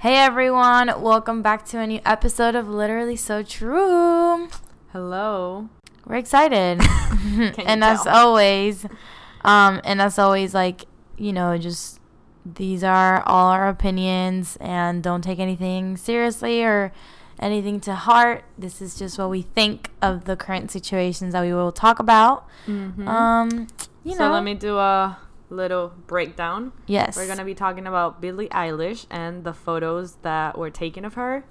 Hey everyone, welcome back to a new episode of Literally So True. Hello. We're excited. and as always, um, and as always, like, you know, just these are all our opinions and don't take anything seriously or anything to heart. This is just what we think of the current situations that we will talk about. Mhm. Um, you so know, let me do a little breakdown. yes. We're gonna be talking about Billie Eilish and the photos that were taken of her.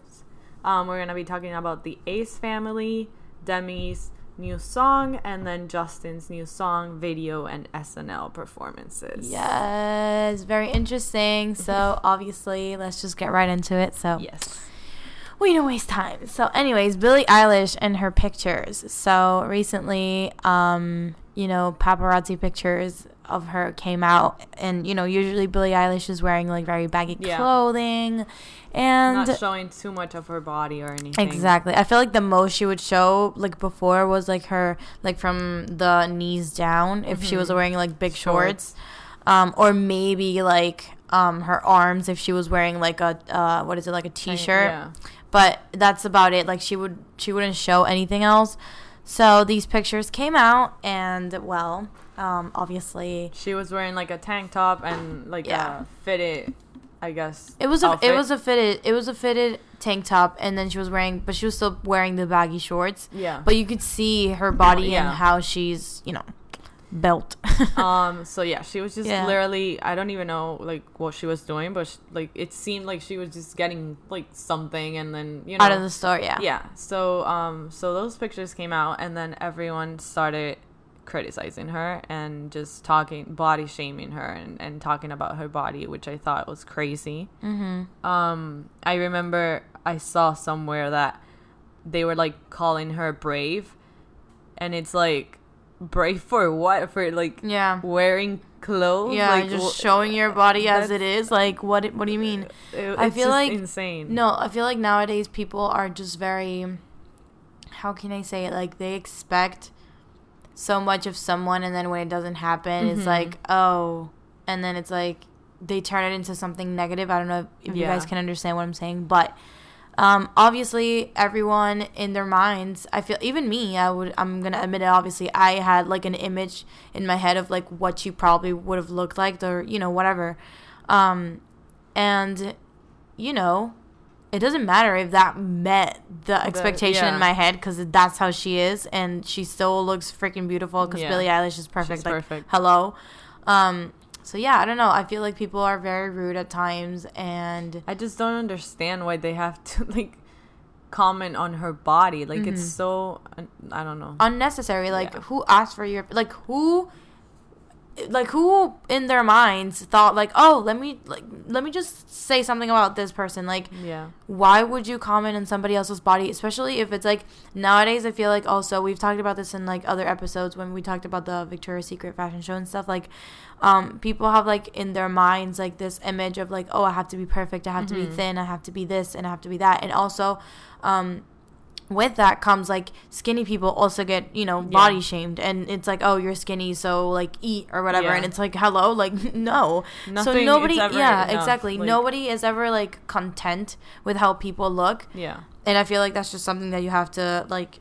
Um, we're gonna be talking about the Ace family, Demi's new song, and then Justin's new song, video, and SNL performances. Yes, very interesting. So obviously, let's just get right into it. So Yes. We don't waste time. So, anyways, Billie Eilish and her pictures. So recently, um, you know, paparazzi pictures of her came out, and you know, usually Billie Eilish is wearing like very baggy Yeah. clothing, and Not showing too much of her body or anything. Exactly. I feel like the most she would show like before was like her like from the knees down if she was Mhm. wearing like big Shorts. shorts. Um or maybe like um her arms if she was wearing like a uh what is it like a t-shirt. Yeah. But that's about it. Like she would she wouldn't show anything else. So these pictures came out and well, um obviously She was wearing like a tank top and like Yeah. a fitted, I guess. It was a it was a fitted it was a fitted tank top and then she was wearing but she was still wearing the baggy shorts. yeah. But you could see her body Yeah. and how she's, you know, built. um so yeah she was just Yeah. literally i don't even know like what she was doing but sh like it seemed like she was just getting like something and then you know Out of the store, yeah. yeah so um so those pictures came out and then everyone started criticizing her and just talking body shaming her and, and talking about her body which i thought was crazy Mm-hmm. um i remember i saw somewhere that they were like calling her brave and it's like brave for what for like Yeah. wearing clothes Yeah, like just wh- showing your body as it is. Like, what? What do you mean? it- I feel like- insane No, I feel like nowadays people are just very. How can I say it? Like they expect so much of someone, and then when it doesn't happen, it's Mhm. like, oh, and then it's like they turn it into something negative. I don't know if you Yeah. guys can understand what I'm saying, but um, obviously everyone in their minds i feel even me i would i'm gonna admit it obviously i had like an image in my head of like what she probably would have looked like or you know whatever um and you know it doesn't matter if that met the expectation yeah. in my head because that's how she is and she still looks freaking beautiful because Yeah. billie eilish is perfect She's like perfect. hello um so yeah i don't know i feel like people are very rude at times and i just don't understand why they have to like comment on her body like it's Mhm. so i don't know unnecessary. Like Yeah. who asked for your like who like who in their minds thought like oh let me like let me just say something about this person like yeah why would you comment on somebody else's body especially if it's like nowadays i feel like also we've talked about this in like other episodes when we talked about the victoria's secret fashion show and stuff like um people have like in their minds like this image of like oh i have to be perfect i have to be Mhm. thin i have to be this and i have to be that and also um with that comes like skinny people also get you know body Yeah. shamed. And it's like oh you're skinny so like eat or whatever. Yeah. and it's like hello? Like no. So nobody is ever yeah enough, exactly. like- nobody is ever like content with how people look. Yeah. And i feel like that's just something that you have to like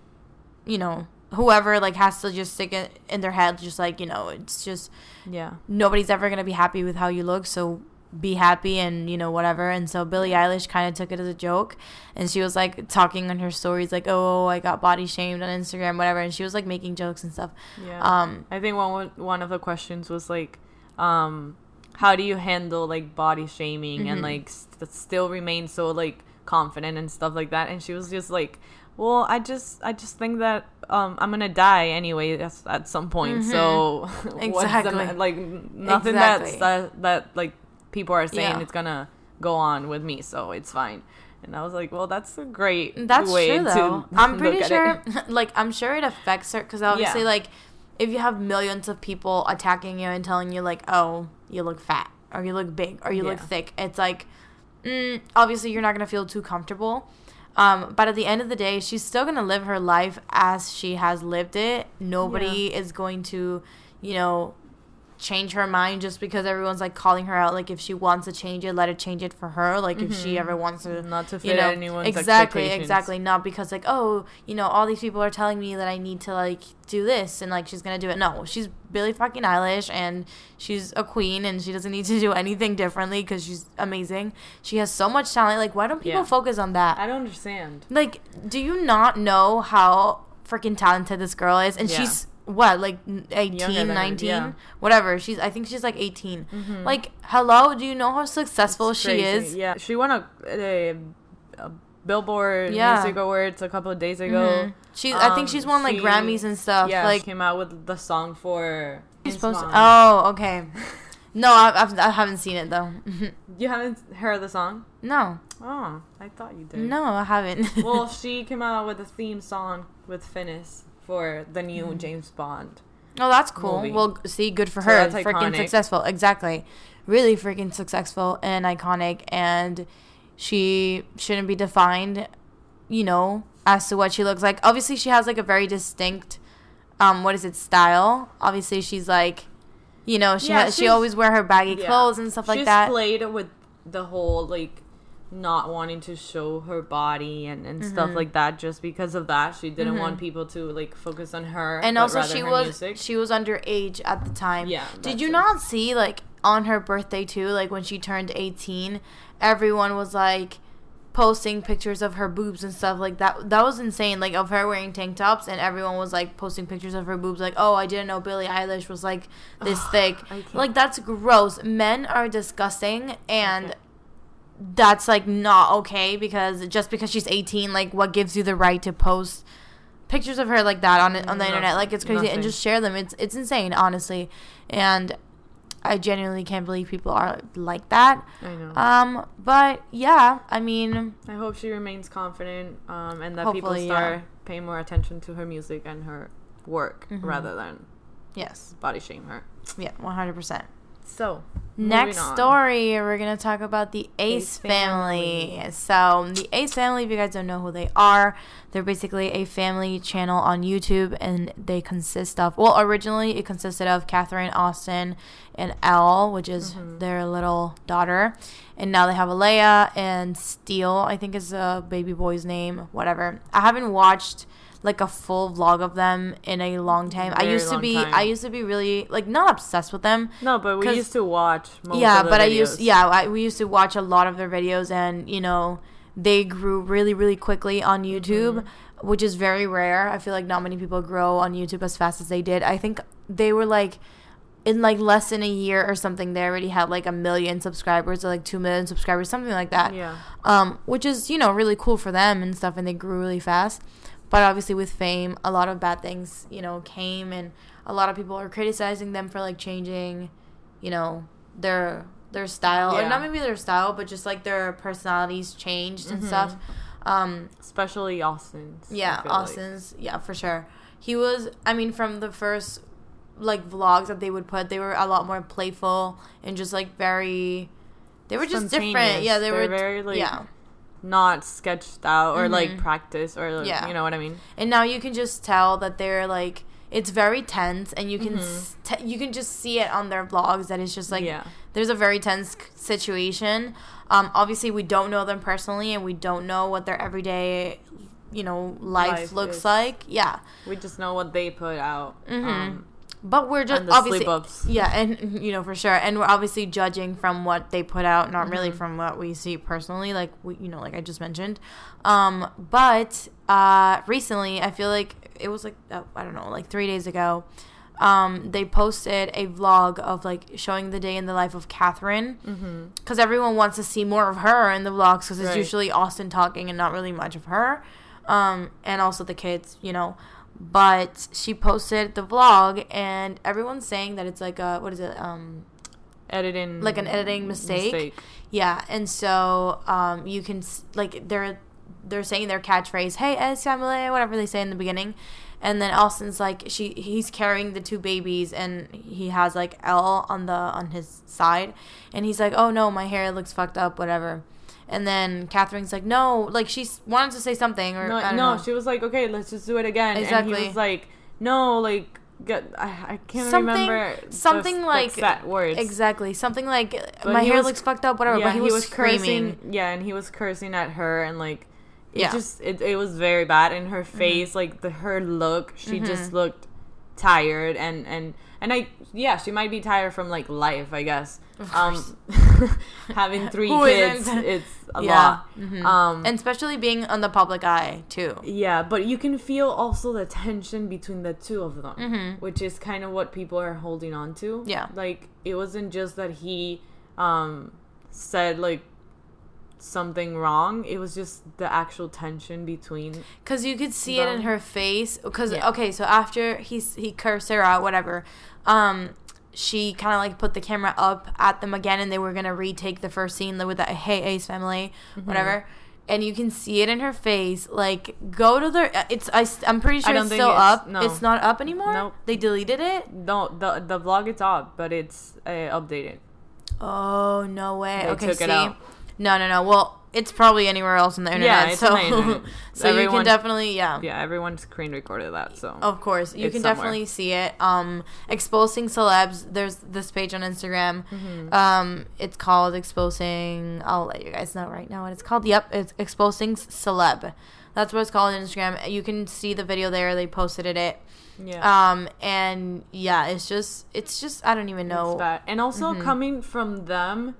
you know whoever like has to just stick it in their head just like you know it's just yeah. nobody's ever gonna be happy with how you look. So be happy and you know whatever and so billie eilish kind of took it as a joke and she was like talking on her stories like oh i got body shamed on instagram whatever and she was like making jokes and stuff yeah um I think one one of the questions was like, um, how do you handle like body shaming Mhm. and like st- still remain so like confident and stuff like that? And she was just like, well, I just I just think that um I'm gonna die anyway at, at some point. So what's the Exactly. ma- like nothing that's that that like people are saying Yeah. it's gonna go on with me, so it's fine. And I was like, well, that's a great That's way true to though. I'm look pretty sure, it. like I'm sure it affects her because obviously, Yeah. like if you have millions of people attacking you and telling you like, oh, you look fat or you look big or you look thick, it's like, mm, obviously you're not gonna feel too comfortable. Um, but at the end of the day, she's still gonna live her life as she has lived it. Nobody is going to, you know, change her mind just because everyone's like calling her out. Like if she wants to change it, let her change it for her. Like if she mm-hmm. ever wants to Not to you fit know anyone's exactly expectations. exactly not because like oh you know all these people are telling me that i need to like do this and like she's gonna do it no she's billie fucking eilish and she's a queen and she doesn't need to do anything differently because she's amazing she has so much talent like why don't people Yeah. focus on that I don't understand. like do you not know how freaking talented this girl is and Yeah. she's what like n- 18 19 yeah. whatever she's i think she's like 18 like hello do you know how successful she is Yeah, she won a, a, a Billboard Yeah. Music Awards a couple of days ago. Mhm. She's. I think Um, she's won like she- Grammys and stuff. Yeah, like she came out with the song for. she's supposed to. Oh, okay. No, I, I've, I haven't seen it though. You haven't heard the song? no, Oh, I thought you did. no, I haven't. well, she came out with a theme song with Finneas for the new Mm-hmm. James Bond. oh, that's cool. movie. Well, see, good for So her. that's Freaking iconic. successful. Exactly. Really freaking successful and iconic, and she shouldn't be defined, you know, as to what she looks like. Obviously, she has like a very distinct, um, what is it, style. Obviously, she's like. You know, she Yeah, has, she always wear her baggy Yeah. clothes and stuff like She's that. played with the whole like not wanting to show her body and, and stuff Mm-hmm. like that just because of that she didn't want people to like focus on her and also she was music. she was underage at the time. Yeah, Did you it. not see like on her birthday too, like when she turned eighteen, everyone was like posting pictures of her boobs and stuff like that. That was insane. Like of her wearing tank tops and everyone was like posting pictures of her boobs like, "Oh, I didn't know Billie Eilish was like this thick." Like that's gross. Men are disgusting and Okay. That's like not okay because just because she's 18 like what gives you the right to post pictures of her like that on on the No- internet? Like it's crazy. And just share them. It's it's insane honestly. And i genuinely can't believe people are like that. I know. um but yeah i mean I hope she remains confident um, and that people yeah. start paying more attention to her music and her work Mm-hmm. rather than yes. body shame her. yeah 100% So Next story, we're gonna talk about the Ace, Ace family. family. So the Ace family, if you guys don't know who they are, they're basically a family channel on YouTube, and they consist of well, originally it consisted of Catherine Austin and Elle, which is Mm-hmm. their little daughter, and now they have Alaïa and Steel. I think is a baby boy's name. Whatever. I haven't watched like a full vlog of them in a long time. I used to be time. I used to be really like not obsessed with them. No, but we used to watch yeah, but I used yeah I, we used to watch a lot of their videos, and you know they grew really really quickly on YouTube, Mm-hmm. which is very rare. I feel like not many people grow on YouTube as fast as they did. I think they were like in like less than a year or something. They already had like a million subscribers or like two million subscribers, something like that Yeah. um, which is you know really cool for them and stuff, and they grew really fast. But obviously, with fame, a lot of bad things you know came, and a lot of people are criticizing them for like changing, you know, their their style or not maybe their style, but just like their personalities changed and stuff. Um, Especially Austin's. Yeah, feel like. Austin's yeah for sure. He was I mean from the first like vlogs that they would put, they were a lot more playful and just like very. They were just different. Yeah, they They're were very, like, yeah. Not sketched out or like Mhm. practice or Yeah. you know what I mean. and now you can just tell that they're like it's very tense and you can Mhm. s t- you can just see it on their vlogs that it's just like Yeah. there's a very tense c- situation um obviously we don't know them personally and we don't know what their everyday you know life, Life looks is. like yeah We just know what they put out. Mhm. Um, but we're just obviously yeah and you know for sure and we're obviously judging from what they put out not really Mhm. from what we see personally like we you know like i just mentioned um but uh recently i feel like it was like uh, i don't know like three days ago um they posted a vlog of like showing the day in the life of catherine Mm-hmm. because everyone wants to see more of her in the vlogs because it's Right. usually austin talking and not really much of her um and also the kids you know but she posted the vlog and everyone's saying that it's like a what is it um Editing. Like an editing mistake? yeah and so um you can s- like they're they're saying their catchphrase hey ace family whatever they say in the beginning and then austin's like she he's carrying the two babies and he has like l on the on his side and he's like oh no my hair looks fucked up whatever and then catherine's like no like she wanted to say something or No, I don't no, she was like, okay, let's just do it again. Exactly. And he was like, no, like Get, I, I can't something remember something s- like exact words. Exactly. Something like But my hair was- looks fucked up, whatever. Yeah, but he was, screaming. cursing. Yeah, and he was cursing at her, and like, it Yeah. just it, it was very bad. And her Mm-hmm. face, like the her look, she just looked tired, and and and I yeah, she might be tired from like life, I guess. Of Um, having three kids, isn't? it's a Yeah. lot. Mhm. Um, and especially being on the public eye too. yeah, but you can feel also the tension between the two of them, Mhm. which is kind of what people are holding on to. Yeah. Like it wasn't just that he um said like something wrong, it was just the actual tension between Cause you could see it in her face. Cause Yeah. okay, so after he he cursed her out, whatever, um, she kind of like put the camera up at them again, and they were gonna retake the first scene with the Hey Ace family, Mm-hmm. whatever. And you can see it in her face. Like, go to the It's. I, am pretty sure it's still it's- up. no. It's not up anymore. Nope. They deleted it. no the the vlog it's up, but it's uh, updated. Oh no way. They okay, took see. it out. No, no, no. Well, it's probably anywhere else on the internet. it's so, on the internet. so you can definitely, yeah. Yeah, everyone screen recorded that, so Of course, you can somewhere. definitely see it. Um, exposing celebs. There's this page on Instagram. Mm-hmm. Um, it's called exposing. I'll let you guys know right now what it's called. Yep, it's exposing celeb. That's what it's called on Instagram. You can see the video there. They posted it. yeah. Um, and yeah, it's just, it's just, I don't even know. And also Mm-hmm. coming from them,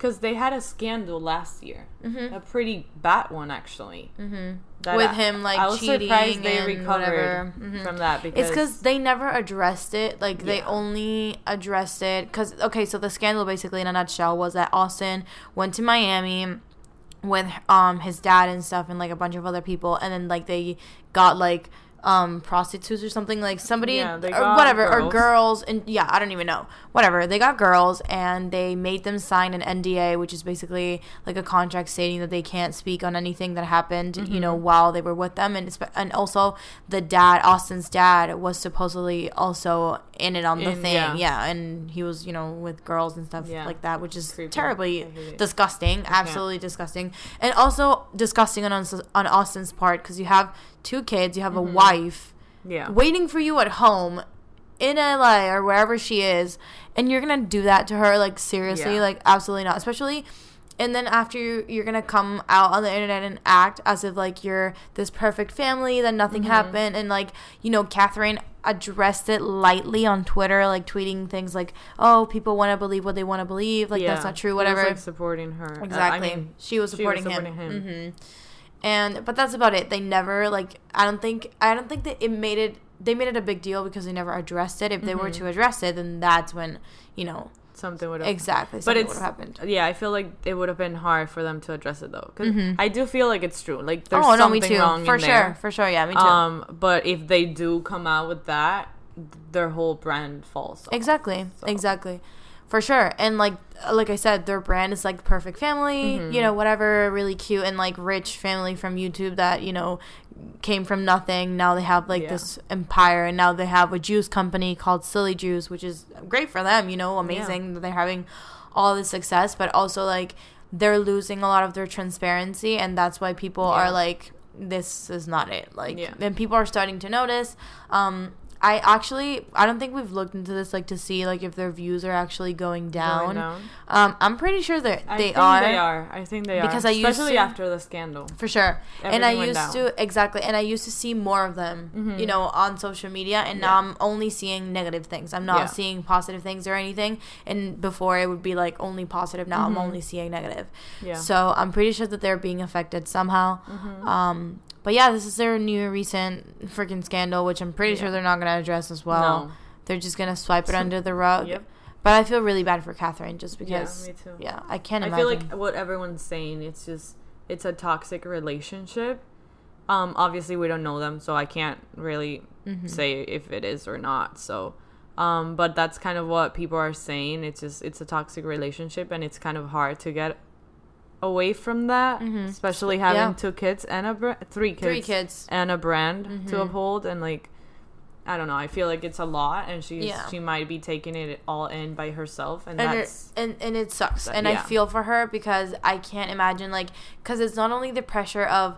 because they had a scandal last year, Mhm. a pretty bad one actually. Mhm. With I- him, like, I was cheating surprised they and recovered whatever. Mhm. from that because It's because they never addressed it. Like they only addressed it because okay, so the scandal basically in a nutshell was that Austin went to Miami with um his dad and stuff and like a bunch of other people, and then like they got like um prostitutes or something like somebody Yeah, or whatever or girls. girls and yeah I don't even know whatever they got girls and they made them sign an NDA which is basically like a contract stating that they can't speak on anything that happened you know Mm-hmm. while they were with them and and also the dad Austin's dad was supposedly also in it on the In- thing yeah. yeah. and he was you know with girls and stuff Yeah. like that which is Creepy. terribly I hate it. disgusting absolutely disgusting and also disgusting on on Austin's part because you have two kids you have Mm-hmm. a wife yeah. waiting for you at home in LA or wherever she is, and you're gonna do that to her, like seriously, Yeah. like absolutely not. Especially, and then after you, you're gonna come out on the internet and act as if like you're this perfect family that nothing Mm-hmm. happened, and like you know, Catherine addressed it lightly on Twitter, like tweeting things like, "Oh, people want to believe what they want to believe, like that's not true, He was, whatever." like supporting her. Uh, I Exactly. mean, she was she was supporting, supporting him. him. hmm And but that's about it. They never like. I don't think. I don't think that it made it. They made it a big deal because they never addressed it. If they Mm-hmm. were to address it, then that's when you know something would have exactly. but it's happened. yeah i feel like it would have been hard for them to address it though because Mhm. i do feel like it's true like there's oh no, something me too. wrong For sure, there. for sure. Yeah, me too. um but if they do come out with that their whole brand falls off. Exactly. So- Exactly. For sure. And like like I said, their brand is like perfect family, Mm-hmm. you know, whatever, really cute and like rich family from YouTube that, you know, came from nothing. Now they have like Yeah. this empire and now they have a juice company called Silly Juice, which is great for them, you know, amazing that they're having all this success, but also like they're losing a lot of their transparency and that's why people Yeah. are like this is not it. Like Yeah. and people are starting to notice um I actually I don't think we've looked into this like to see like if their views are actually going down. Going down. Um, I'm pretty sure that I they think are. They are. I think they Because are. I used especially to- after the scandal. For sure. and I used down. to exactly and I used to see more of them, Mhm. you know, on social media and now I'm only seeing negative things. I'm not Yeah. seeing positive things or anything. And before it would be like only positive. Now I'm Mhm. only seeing negative. Yeah. So I'm pretty sure that they're being affected somehow. Mhm. Um but yeah, this is their new recent freaking scandal, which I'm pretty sure they're not gonna address as well. No. They're just gonna swipe it under the rug. Yep. But I feel really bad for Catherine just because. yeah, me too. Yeah, I can't I imagine. feel like what everyone's saying, it's just it's a toxic relationship. Um, obviously we don't know them, so I can't really Mhm. say if it is or not. So, um, but that's kind of what people are saying. It's just it's a toxic relationship, and it's kind of hard to get away from that, Mhm. especially having Yeah. two kids and a br- three kids, Three kids. and a brand to Mhm. uphold, and like. I don't know. I feel like it's a lot, and she's Yeah. she might be taking it all in by herself, and, And that's it, and and it sucks, that- and I feel for her because I can't imagine like because it's not only the pressure of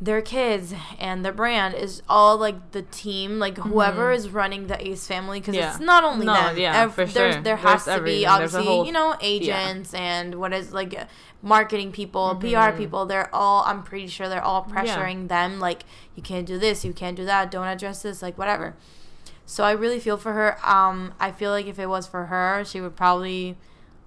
their kids and their brand is all like the team, like whoever is running the Ace family, because Mm-hmm. Yeah. it's not only No, them. yeah, Ev- for there's, sure. There There's has to everything. be obviously, whole- you know, agents and what is like marketing people, Mm-hmm. PR people. They're all. I'm pretty sure they're all pressuring them. Like you can't do this, you can't do that, don't address this, like whatever. So I really feel for her. Um, I feel like if it was for her, she would probably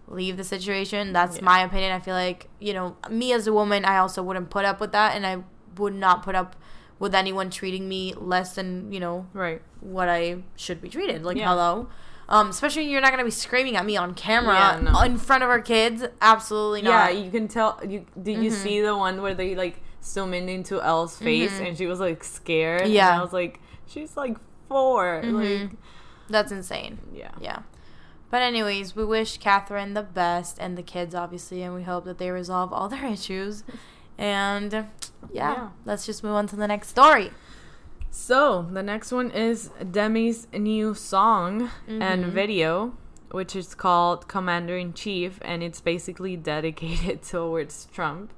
leave the situation. That's Yeah. my opinion. I feel like, you know, me as a woman, I also wouldn't put up with that and I would not put up with anyone treating me less than, you know, Right. what I should be treated. Like, Yeah. hello. Um, especially you're not gonna be screaming at me on camera Yeah, no. in front of our kids. Absolutely not. Yeah, you can tell. You did you Mm-hmm. see the one where they like zoom in into Elle's face and she was like scared? and Yeah. I was like, she's like 4 Like, That's insane. yeah. Yeah. But anyways, we wish Catherine the best and the kids obviously, and we hope that they resolve all their issues. And yeah, Yeah. let's just move on to the next story. So the next one is Demi's new song and Mm-hmm. video, which is called Commander in Chief, and it's basically dedicated towards Trump.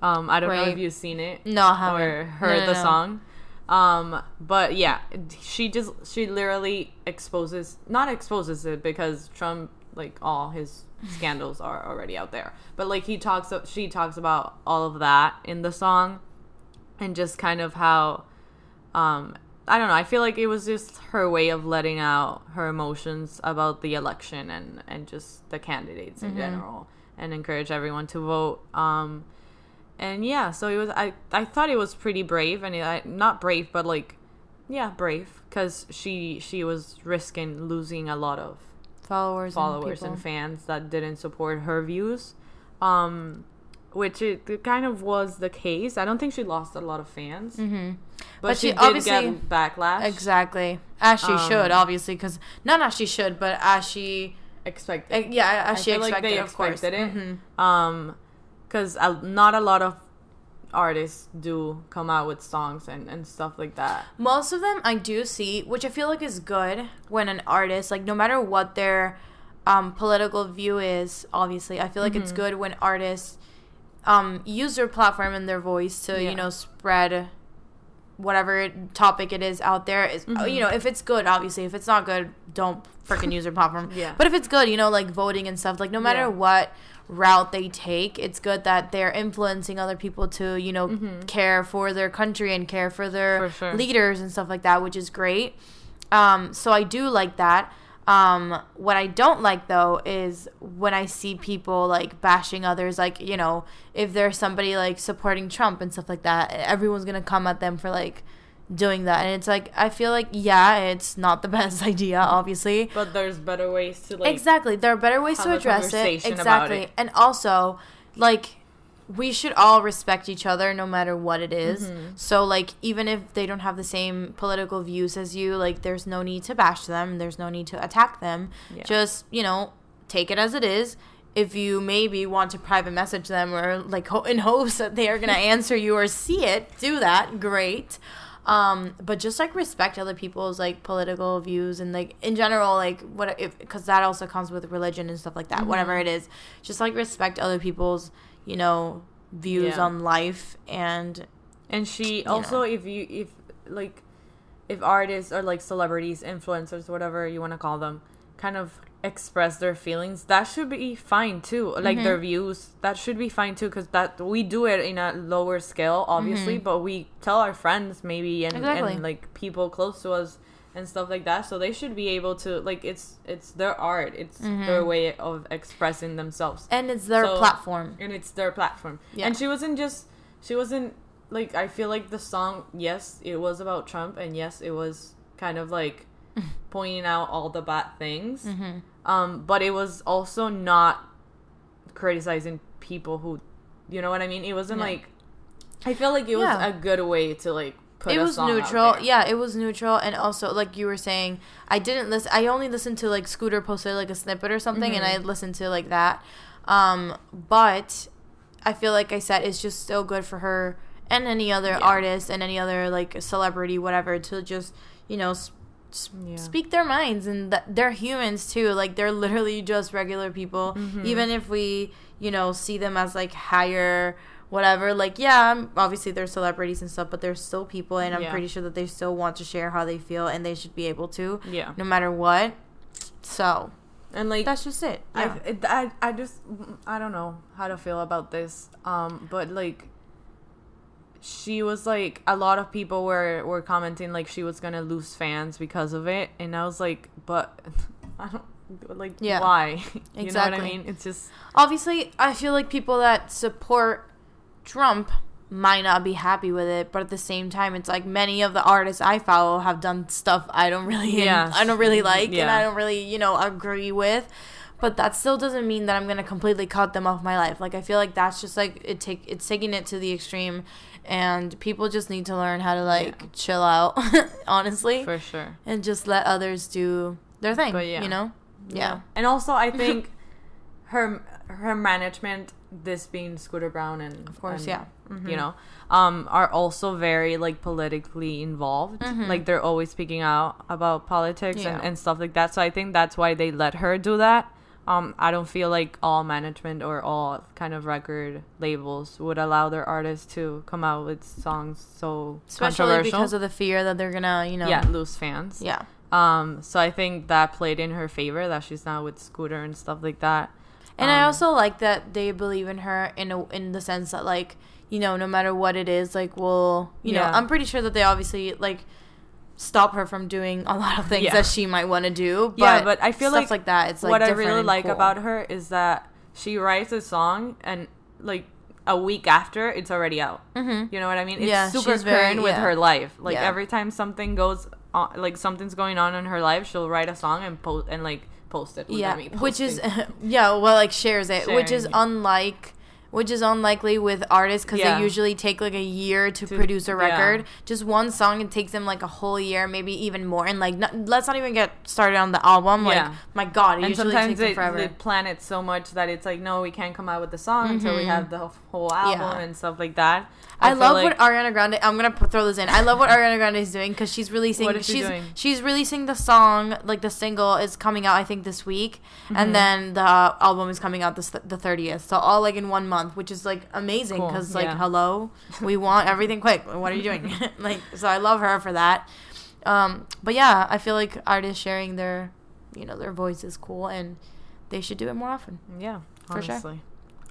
Um, I don't know if you've seen it No, I haven't. or heard no, the no. song. Um, but yeah, she just she literally exposes not exposes it because Trump like all his scandals are already out there. But like he talks she talks about all of that in the song and just kind of how um I don't know, I feel like it was just her way of letting out her emotions about the election and and just the candidates in general and encourage everyone to vote. Um and yeah, so it was. I I thought it was pretty brave, and I not brave, but like, yeah, brave, because she she was risking losing a lot of Followers, followers and, and, fans that didn't support her views, um, which it, it kind of was the case. I don't think she lost a lot of fans, mm-hmm. but, But she, she did obviously- get backlash. Exactly, as she Um, should, obviously, because not as she should, but as she, Expected. uh, yeah, as I she feel like expected, they of course. expected it. Mhm. Um, because not a lot of artists do come out with songs and, and stuff like that. Most of them I do see, which I feel like is good when an artist, like no matter what their um, political view is, obviously, I feel like Mm-hmm. it's good when artists um, use their platform and their voice to, Yeah. you know, spread whatever topic it is out there. Is Mm-hmm. you know, if it's good, obviously. If it's not good, don't freaking use your platform. Yeah. But if it's good, you know, like voting and stuff, like no matter Yeah. what route they take, it's good that they're influencing other people to, you know, care for their country and care for their Mm-hmm. For sure. leaders and stuff like that, which is great. Um, so I do like that. Um, what I don't like though is when I see people like bashing others, like, you know, if there's somebody like supporting Trump and stuff like that, everyone's gonna come at them for like doing that. And it's like, I feel like, yeah, it's not the best idea, obviously. But there's better ways to like exactly. There are better ways to address it. Exactly. it. And also, like, we should all respect each other no matter what it is. Mm-hmm. So, like, even if they don't have the same political views as you, like, there's no need to bash them. There's no need to attack them. Yeah. Just, you know, take it as it is. If you maybe want to private message them or, like, ho- in hopes that they are going to answer you or see it, do that. Great. Um, but just like respect other people's like political views and like in general, like what if because that also comes with religion and stuff like that. Whatever it is, just like respect other people's you know views Yeah. on life and And she also, if you if like if artists or like celebrities, influencers, whatever you want to call them, kind of express their feelings, that should be fine too. Like Mm-hmm. their views, that should be fine too, because that we do it in a lower scale, obviously, but we tell our friends maybe and, Mm-hmm. Exactly. and like people close to us and stuff like that. So they should be able to like it's it's their art, it's their way of expressing themselves Mm-hmm. and it's their So- platform. and it's their platform. Yeah. And she wasn't just she wasn't like I feel like the song yes, it was about Trump and yes, it was kind of like pointing out all the bad things. Mm-hmm. Um but it was also not criticizing people who you know what I mean? It wasn't Yeah. like I feel like it was Yeah. a good way to like put it was neutral yeah it was neutral and also like you were saying i didn't listen i only listened to like scooter posted like a snippet or something and Mm-hmm. i listened to like that um but i feel like i said it's just still good for her and any other Yeah. artist and any other like celebrity whatever to just you know Yeah. speak their minds and th- they're humans too like they're literally just regular people Mm-hmm. even if we you know see them as like higher whatever. Like, yeah, obviously they're celebrities and stuff, but they're still people, and I'm Yeah. pretty sure that they still want to share how they feel, and they should be able to, Yeah. no matter what. So And like that's just it. Yeah. it, I I just I don't know how to feel about this. Um, but like, she was like a lot of people were were commenting like she was gonna lose fans because of it, and I was like, but I don't like Yeah. why. you know what I Exactly. mean? It's just obviously i feel like people that support trump might not be happy with it but at the same time it's like many of the artists i follow have done stuff i don't really Yeah. i don't really like and i don't really you know agree with but that still doesn't mean that i'm gonna completely cut them off my life like i feel like that's just like it take it's taking it to the extreme and people just need to learn how to like Yeah. chill out honestly for sure. and just let others do their thing But yeah. you know yeah. And also, I think her her management, this being Scooter Braun and Of course, and, yeah. Mhm. you know, um, are also very like politically involved. Mhm. Like they're always speaking out about politics and, and stuff like that. So I think that's why they let her do that. Um, I don't feel like all management or all kind of record labels would allow their artists to come out with songs so especially controversial. because of the fear that they're gonna you know yeah, lose fans. yeah Um, so I think that played in her favor that she's now with Scooter and stuff like that. And I Um, also like that they believe in her in a, in the sense that like you know no matter what it is like we'll you know I'm pretty sure that they obviously like stop her from doing a lot of things Yeah. that she might want to do. But Yeah, but I feel like stuff like that. It's like what I really like cool. about her is that she writes a song and like a week after it's already out. Mhm. You know what I mean? It's Yeah, super current with her life. Like Yeah. every time something goes on, like something's going on in her life, she'll write a song and post and like post it. Yeah, I mean, which is yeah, well, like shares it, which is unlike, which is unlikely with artists because Yeah. they usually take like a year to, To- produce a yeah. record. Just one song, it takes them like a whole year, maybe even more. And like, not, let's not even get started on the album. Like, Yeah. my God, it and usually sometimes takes they, forever. they plan it so much that it's like no we can't come out with the song until we Mhm. have the whole album Yeah. and stuff like that I, feel love like- what Ariana Grande. I'm gonna throw this in. I love what Ariana Grande is doing because she's releasing. What is she she's doing? she's releasing the song like the single is coming out I think this week, Mm-hmm. and then the album is coming out this the thirtieth. So all like in one month, which is like amazing Cool, because like yeah. hello, we want everything quick. What are you doing? like so I love her for that. Um, but yeah, I feel like artists sharing their, you know, their voice is cool and they should do it more often. yeah For sure.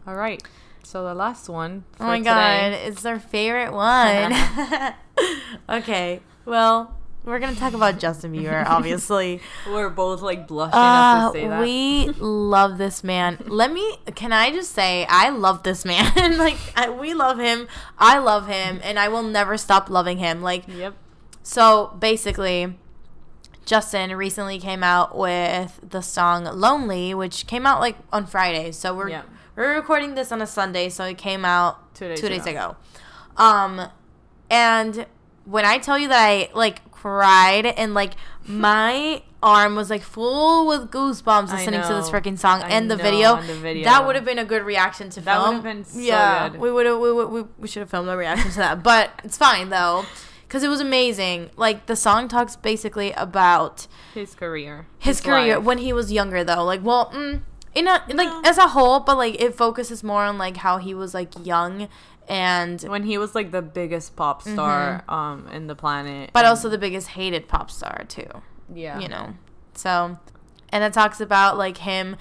all right so the last one Oh my today- god, it's our favorite one. okay, well, we're gonna talk about Justin Bieber, obviously. we're both like blushing Uh, to say that we love this man. Let me. Can I just say I love this man? like I, we love him. I love him, and I will never stop loving him. Like yep so, basically. Justin recently came out with the song "Lonely," which came out like on Friday. So we're Yeah. we're recording this on a Sunday, so it came out Two days two days ago. ago. Um, and when I tell you that I like cried and like my arm was like full with goosebumps listening to this freaking song I and the video, the video. that would have been a good reaction to That would film. have been so yeah, good. we would have we, we, we should have filmed a reaction to that, but it's fine though. Because it was amazing. Like, the song talks basically about his career his, career life. when he was younger though like well mm, in a like No. as a whole but like it focuses more on like how he was like young and when he was like the biggest pop star um in the planet Mm-hmm. but also the biggest hated pop star too yeah you know so and it talks about like him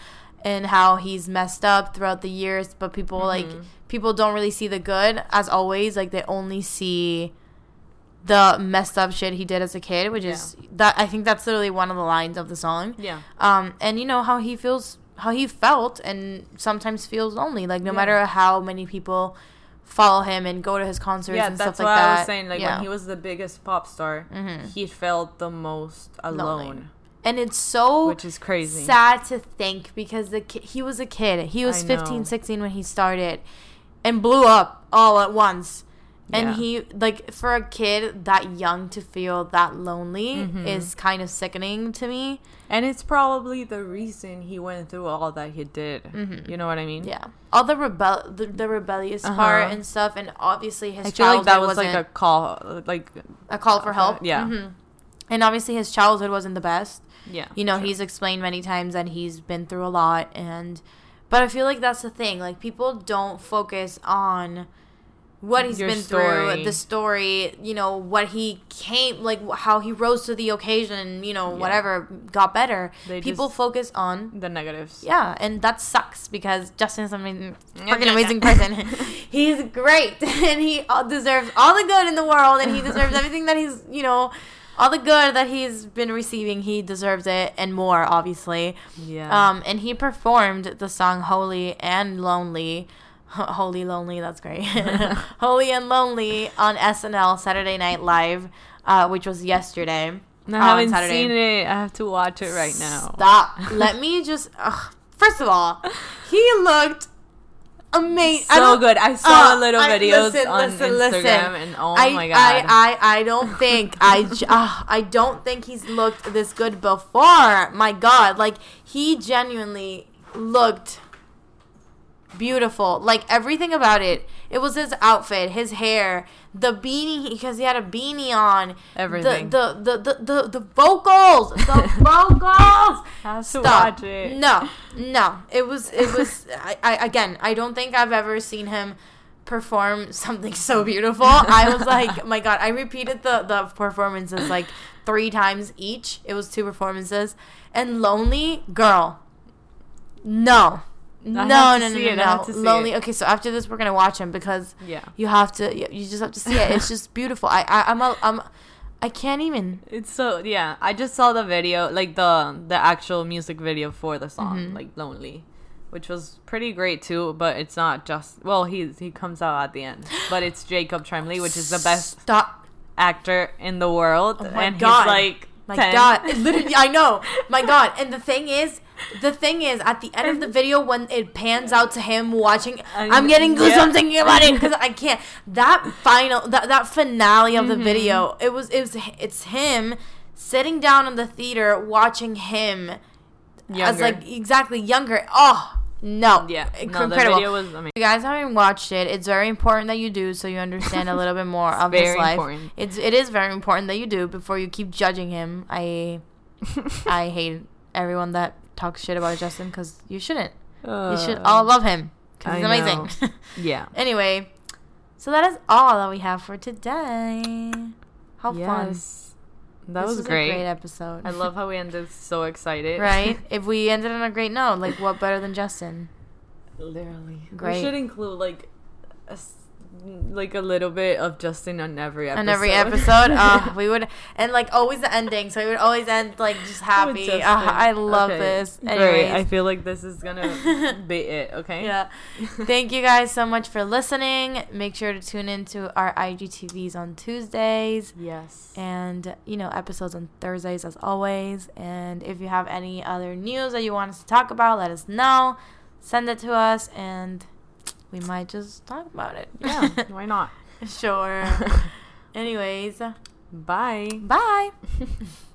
and how he's messed up throughout the years but people like Mhm. people don't really see the good as always like they only see the messed up shit he did as a kid which is that i think that's literally one of the lines of the song yeah um, and you know how he feels, how he felt, and sometimes feels lonely. Like no Yeah. matter how many people follow him and go to his concerts yeah and that's stuff like that. that's what i was saying like yeah. when he was the biggest pop star Mhm. he felt the most Lonely. alone and it's so which is crazy sad to think because the ki- he was a kid. He was I 15, know. 16 when he started, and blew up all at once. And Yeah. he like for a kid that young to feel that lonely Mhm. is kind of sickening to me. and it's probably the reason he went through all that he did Mhm. you know what i mean Yeah, all the rebel, the, the rebellious Uh-huh. part and stuff, and obviously his i feel like that was like a call like a call for help. yeah. Mhm. And obviously his childhood wasn't the best. yeah You know, sure. he's explained many times that he's been through a lot and but I feel like that's the thing. Like people don't focus on what he's Your been story. through, the story, you know, what he came, like how he rose to the occasion, you know, Yeah. whatever, got better. They People focus on The negatives. yeah, and that sucks because Justin's an amazing, yeah, amazing person. he's great, and he deserves all the good in the world, and he deserves everything that he's, you know, all the good that he's been receiving. He deserves it and more, obviously. Yeah. Um, and he performed the song "Holy and Lonely." Holy Lonely, that's great. Holy and Lonely on SNL Saturday Night Live, uh, which was yesterday. I haven't Saturday. seen it. I have to watch it right now. Stop. Let me just. Ugh. First of all, he looked amazing. So good. I saw uh, the little I- videos listen, on listen, Instagram, listen. and oh I, my god, I, I, I don't think I, uh, I don't think he's looked this good before. My God, like he genuinely looked beautiful. Like everything about it. It was his outfit, his hair, the beanie because he had a beanie on. Everything. The the the the, the, the vocals. The vocals. have to Stop. watch it. No, no. It was it was I, I again, I don't think I've ever seen him perform something so beautiful. I was like, my god, I repeated the the performances like 3 times each. It was two performances. And Lonely Girl. No. No, no, to no, see no, no. Lonely. it. Okay, so after this we're going to watch him because Yeah. you have to you, just have to see it. It's just beautiful. I, I I'm a, I'm I can't even It's so yeah. I just saw the video, like the the actual music video for the song, Mm-hmm. like "Lonely," which was pretty great too. But it's not just well, he he comes out at the end, but it's Jacob Tremblay, which is the best Stop actor in the world, Oh my and God. he's like My 10. God, literally, I know. My God, and the thing is, the thing is, at the end of the video, when it pans out to him watching, I- I'm getting goosebumps yeah. thinking about it because I can't. That final, that that finale of the Mm-hmm. video, it was, it was, it's him sitting down in the theater watching him as like exactly younger. Oh no, yeah, no, the incredible. video was amazing. You guys haven't watched it, it's very important that you do so you understand a little bit more of his life. important. It's it is very important that you do before you keep judging him. I I hate everyone that talks shit about Justin because you shouldn't. You should uh, all love him because he's amazing. yeah. anyway, so that is all that we have for today. How fun! That This was, was great. A great episode. I love how we ended so excited. right. if we ended on a great note, like what better than Justin? Literally. Great. We should include like a, s- like a little bit of Justin on every episode. on every episode. Uh, we would and like always the ending, so we would always end like just happy. Uh, I love Okay, this. Great. I feel like this is gonna be it. Okay. yeah. Thank you guys so much for listening. Make sure to tune into our IGTVs on Tuesdays Yes. and you know episodes on Thursdays as always. And if you have any other news that you want us to talk about, let us know. Send it to us and we might just talk about it. yeah. Why not? sure. Anyways, Bye. bye.